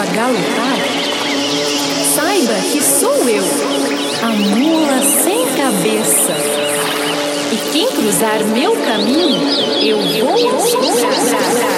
a galopar, saiba que sou eu, a mula sem cabeça. E quem cruzar meu caminho, eu vou encontrar.